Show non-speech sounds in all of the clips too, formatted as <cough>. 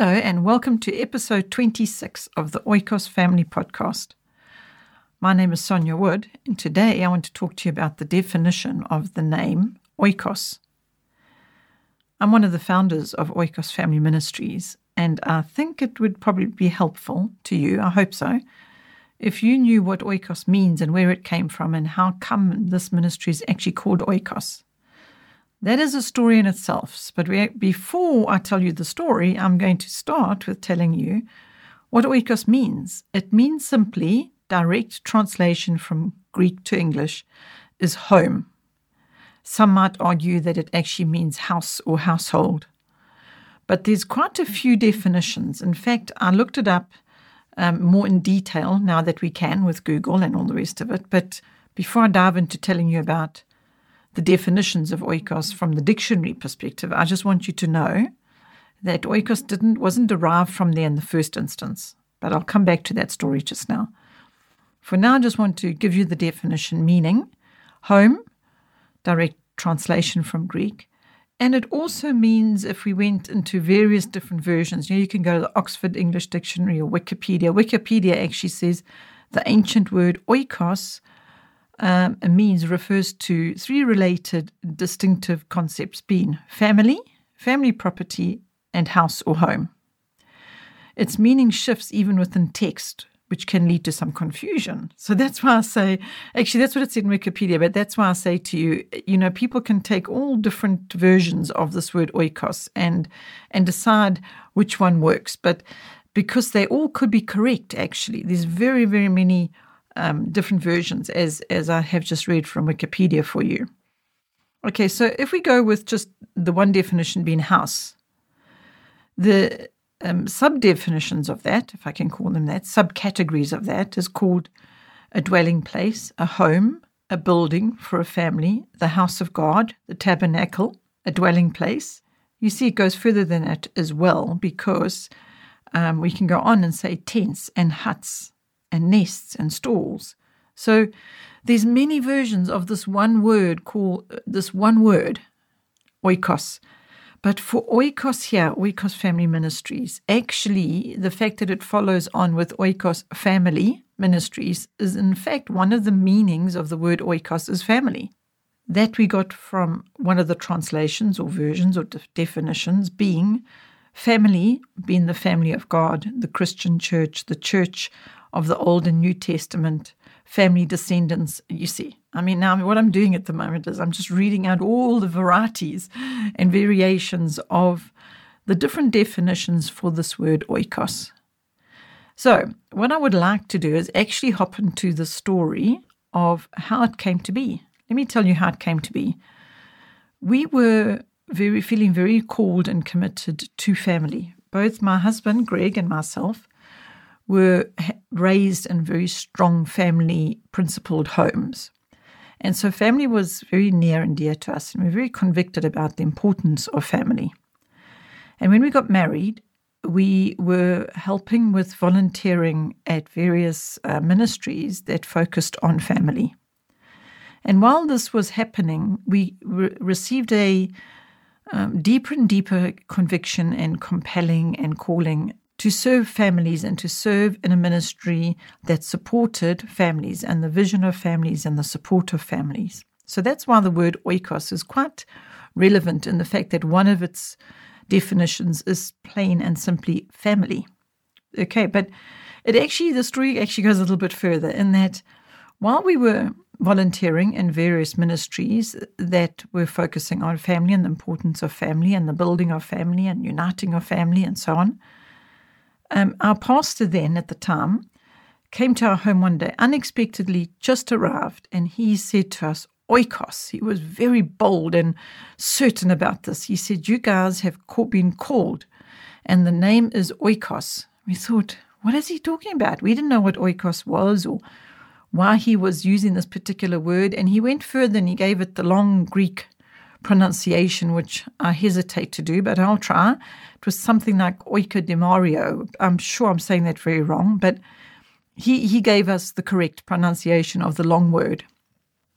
Hello, and welcome to episode 26 of the Oikos Family Podcast. My name is Sonja Wood, and today I want to talk to you about the definition of the name Oikos. I'm one of the founders of Oikos Family Ministries, and I think it would probably be helpful to you, I hope so, if you knew what Oikos means and where it came from and how come this ministry is actually called Oikos. That is a story in itself. But we, before I tell you the story, I'm going to start with telling you what oikos means. It means simply, direct translation from Greek to English, is home. Some might argue that it actually means house or household. But there's quite a few definitions. In fact, I looked it up um, more in detail now that we can with Google and all the rest of it. But before I dive into telling you about the definitions of oikos from the dictionary perspective, I just want you to know that oikos didn't wasn't derived from there in the first instance. But I'll come back to that story just now. For now, I just want to give you the definition meaning home, direct translation from Greek. And it also means if we went into various different versions, you, know, you can go to the Oxford English Dictionary or Wikipedia. Wikipedia actually says the ancient word oikos um, means refers to three related distinctive concepts being family, family property, and house or home. Its meaning shifts even within text, which can lead to some confusion. So that's why I say, actually, that's what it said in Wikipedia, but that's why I say to you, you know, people can take all different versions of this word oikos and and decide which one works. But because they all could be correct, actually, there's very, very many um, different versions, as as I have just read from Wikipedia for you. Okay, so if we go with just the one definition being house, the um, sub definitions of that, if I can call them that, subcategories of that, is called a dwelling place, a home, a building for a family, the house of God, the tabernacle, a dwelling place. You see, it goes further than that as well because um, we can go on and say tents and huts and nests and stalls. So there's many versions of this one word called uh, this one word, oikos. But for oikos here, oikos family ministries, actually the fact that it follows on with oikos family ministries is in fact one of the meanings of the word oikos is family. That we got from one of the translations or versions or de- definitions being family being the family of God, the Christian church, the church of the Old and New Testament family descendants. You see, I mean, now what I'm doing at the moment is I'm just reading out all the varieties and variations of the different definitions for this word oikos. So, what I would like to do is actually hop into the story of how it came to be. Let me tell you how it came to be. We were very feeling very called and committed to family. Both my husband Greg and myself were raised in very strong family principled homes. And so family was very near and dear to us, and we we're very convicted about the importance of family. And when we got married, we were helping with volunteering at various uh, ministries that focused on family. And while this was happening, we re- received a um, deeper and deeper conviction and compelling and calling to serve families and to serve in a ministry that supported families and the vision of families and the support of families. So that's why the word oikos is quite relevant in the fact that one of its definitions is plain and simply family. Okay, but it actually, the story actually goes a little bit further in that while we were volunteering in various ministries that were focusing on family and the importance of family and the building of family and uniting of family and so on, um, our pastor then at the time came to our home one day, unexpectedly just arrived, and he said to us, Oikos. He was very bold and certain about this. He said, You guys have been called, and the name is Oikos. We thought, What is he talking about? We didn't know what Oikos was or why he was using this particular word. And he went further and he gave it the long Greek pronunciation, which I hesitate to do, but I'll try. It was something like oikodemario. I'm sure I'm saying that very wrong, but he, he gave us the correct pronunciation of the long word.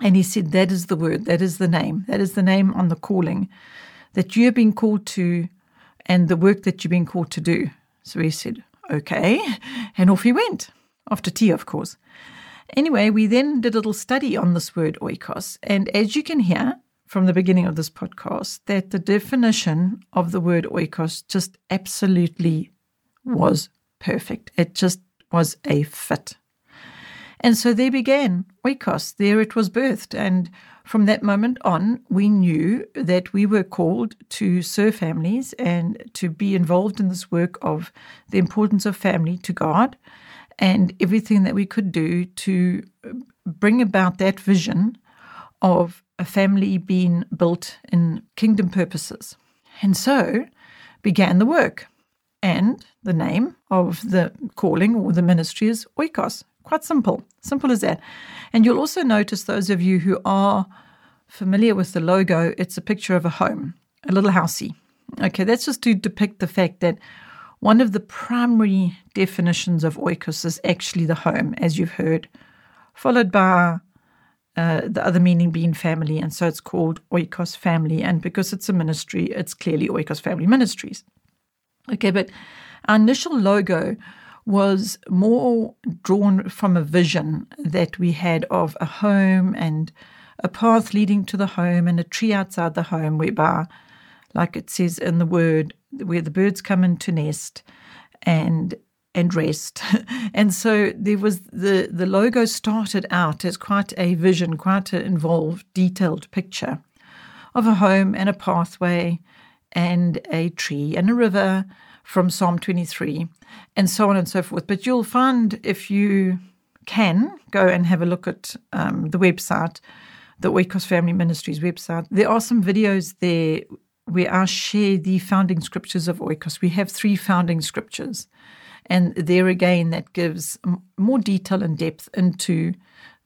And he said, That is the word, that is the name, that is the name on the calling that you have been called to and the work that you've been called to do. So he said, Okay. And off he went, after tea, of course. Anyway, we then did a little study on this word oikos. And as you can hear from the beginning of this podcast, that the definition of the word oikos just absolutely was perfect. It just was a fit. And so there began oikos. There it was birthed. And from that moment on, we knew that we were called to serve families and to be involved in this work of the importance of family to God and everything that we could do to bring about that vision of a family being built in kingdom purposes. And so began the work. And the name of the calling or the ministry is Oikos. Quite simple, simple as that. And you'll also notice those of you who are familiar with the logo, it's a picture of a home, a little housey. Okay, that's just to depict the fact that one of the primary definitions of oikos is actually the home, as you've heard, followed by uh, the other meaning being family. And so it's called oikos family. And because it's a ministry, it's clearly oikos family ministries. Okay, but our initial logo was more drawn from a vision that we had of a home and a path leading to the home and a tree outside the home whereby, like it says in the word, where the birds come in to nest and and rest. <laughs> and so there was the the logo started out as quite a vision, quite an involved, detailed picture of a home and a pathway and a tree and a river from Psalm 23 and so on and so forth. But you'll find if you can go and have a look at um, the website, the Oikos Family Ministries website, there are some videos there where I share the founding scriptures of Oikos. We have three founding scriptures. And there again, that gives more detail and depth into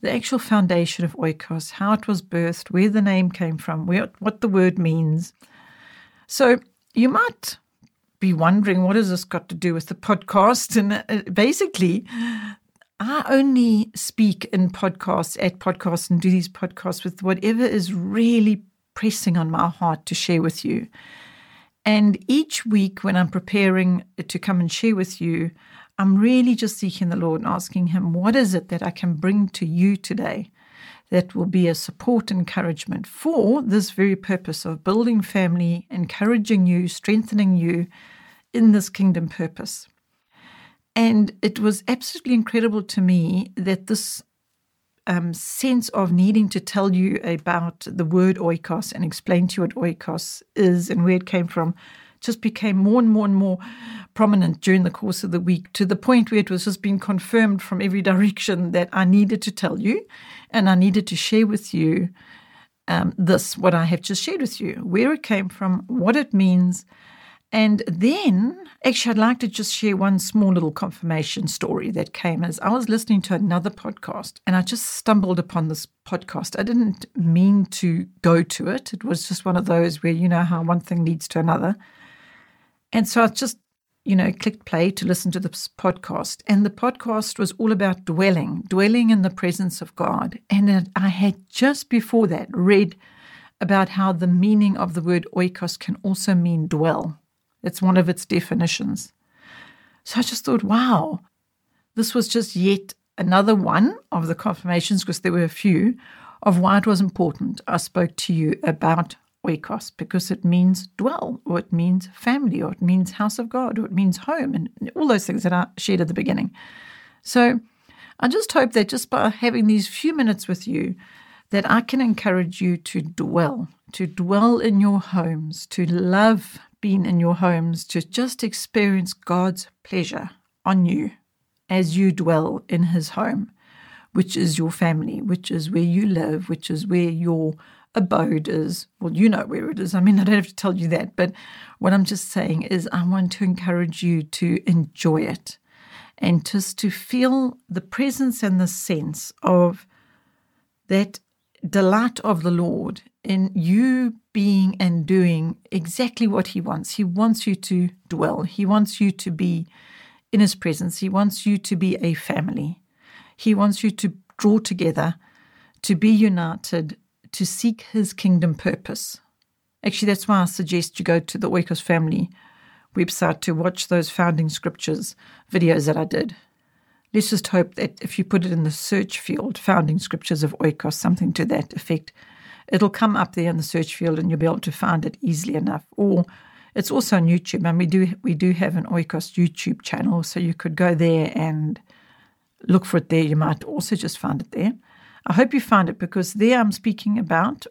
the actual foundation of Oikos, how it was birthed, where the name came from, where, what the word means. So you might be wondering, what has this got to do with the podcast? <laughs> And uh, basically, I only speak in podcasts, at podcasts, and do these podcasts with whatever is really pressing on my heart to share with you. And each week, when I'm preparing to come and share with you, I'm really just seeking the Lord and asking Him, what is it that I can bring to you today that will be a support, encouragement for this very purpose of building family, encouraging you, strengthening you in this kingdom purpose? And it was absolutely incredible to me that this um, sense of needing to tell you about the word oikos and explain to you what oikos is and where it came from just became more and more and more prominent during the course of the week to the point where it was just being confirmed from every <laughs> direction that I needed to tell you and I needed to share with you um, this, what I have just shared with you, where it came from, what it means, and then, actually, I'd like to just share one small little confirmation story that came as I was listening to another podcast and I just stumbled upon this podcast. I didn't mean to go to it, it was just one of those where you know how one thing leads to another. And so I just, you know, clicked play to listen to this podcast. And the podcast was all about dwelling, dwelling in the presence of God. And I had just before that read about how the meaning of the word oikos can also mean dwell. It's one of its definitions. So I just thought, wow, this was just yet another one of the confirmations, because there were a few, of why it was important. I spoke to you about oikos because it means dwell, or it means family, or it means house of God, or it means home, and all those things that I shared at the beginning. So I just hope that just by having these few minutes with you, that I can encourage you to dwell, to dwell in your homes, to love been in your homes to just experience God's pleasure on you as you dwell in His home, which is your family, which is where you live, which is where your abode is. Well, you know where it is. I mean, I don't have to tell you that, but what I'm just saying is I want to encourage you to enjoy it and just to feel the presence and the sense of that delight of the Lord in you being and doing exactly what He wants. He wants you to dwell, He wants you to be in His presence, He wants you to be a family. He wants you to draw together, to be united, to seek His kingdom purpose. Actually, that's why I suggest you go to the Oikos Family website to watch those founding scriptures videos that I did. Let's just hope that if you put it in the search field, founding scriptures of Oikos, something to that effect, it'll come up there in the search field and you'll be able to find it easily enough. Or it's also on YouTube, and we do we do have an Oikos YouTube channel, so you could go there and look for it there. You might also just find it there. I hope you find it because there I'm speaking about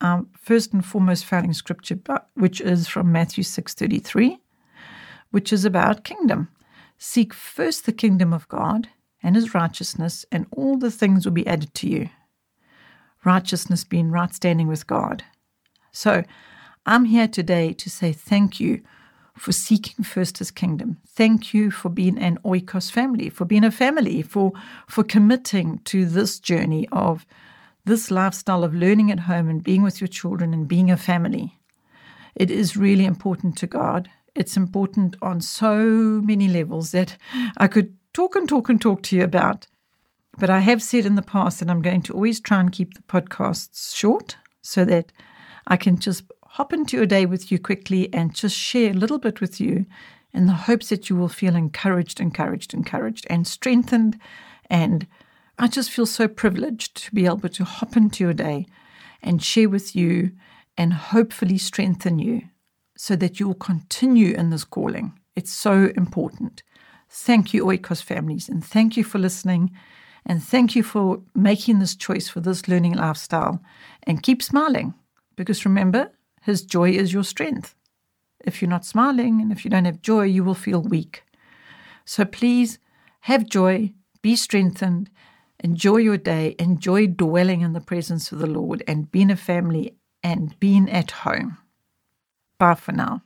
um, first and foremost founding scripture, which is from Matthew six thirty three, which is about kingdom. Seek first the kingdom of God and his righteousness, and all the things will be added to you. Righteousness being right standing with God. So I'm here today to say thank you for seeking first his kingdom. Thank you for being an oikos family, for being a family, for, for committing to this journey of this lifestyle of learning at home and being with your children and being a family. It is really important to God it's important on so many levels that I could talk and talk and talk to you about. But I have said in the past that I'm going to always try and keep the podcasts short so that I can just hop into a day with you quickly and just share a little bit with you in the hopes that you will feel encouraged, encouraged, encouraged, and strengthened. And I just feel so privileged to be able to hop into a day and share with you and hopefully strengthen you so that you will continue in this calling. It's so important. Thank you, Oikos families, and thank you for listening. And thank you for making this choice for this learning lifestyle. And keep smiling because remember, His joy is your strength. If you're not smiling and if you don't have joy, you will feel weak. So please have joy, be strengthened, enjoy your day, enjoy dwelling in the presence of the Lord and being a family and being at home. Bye for now.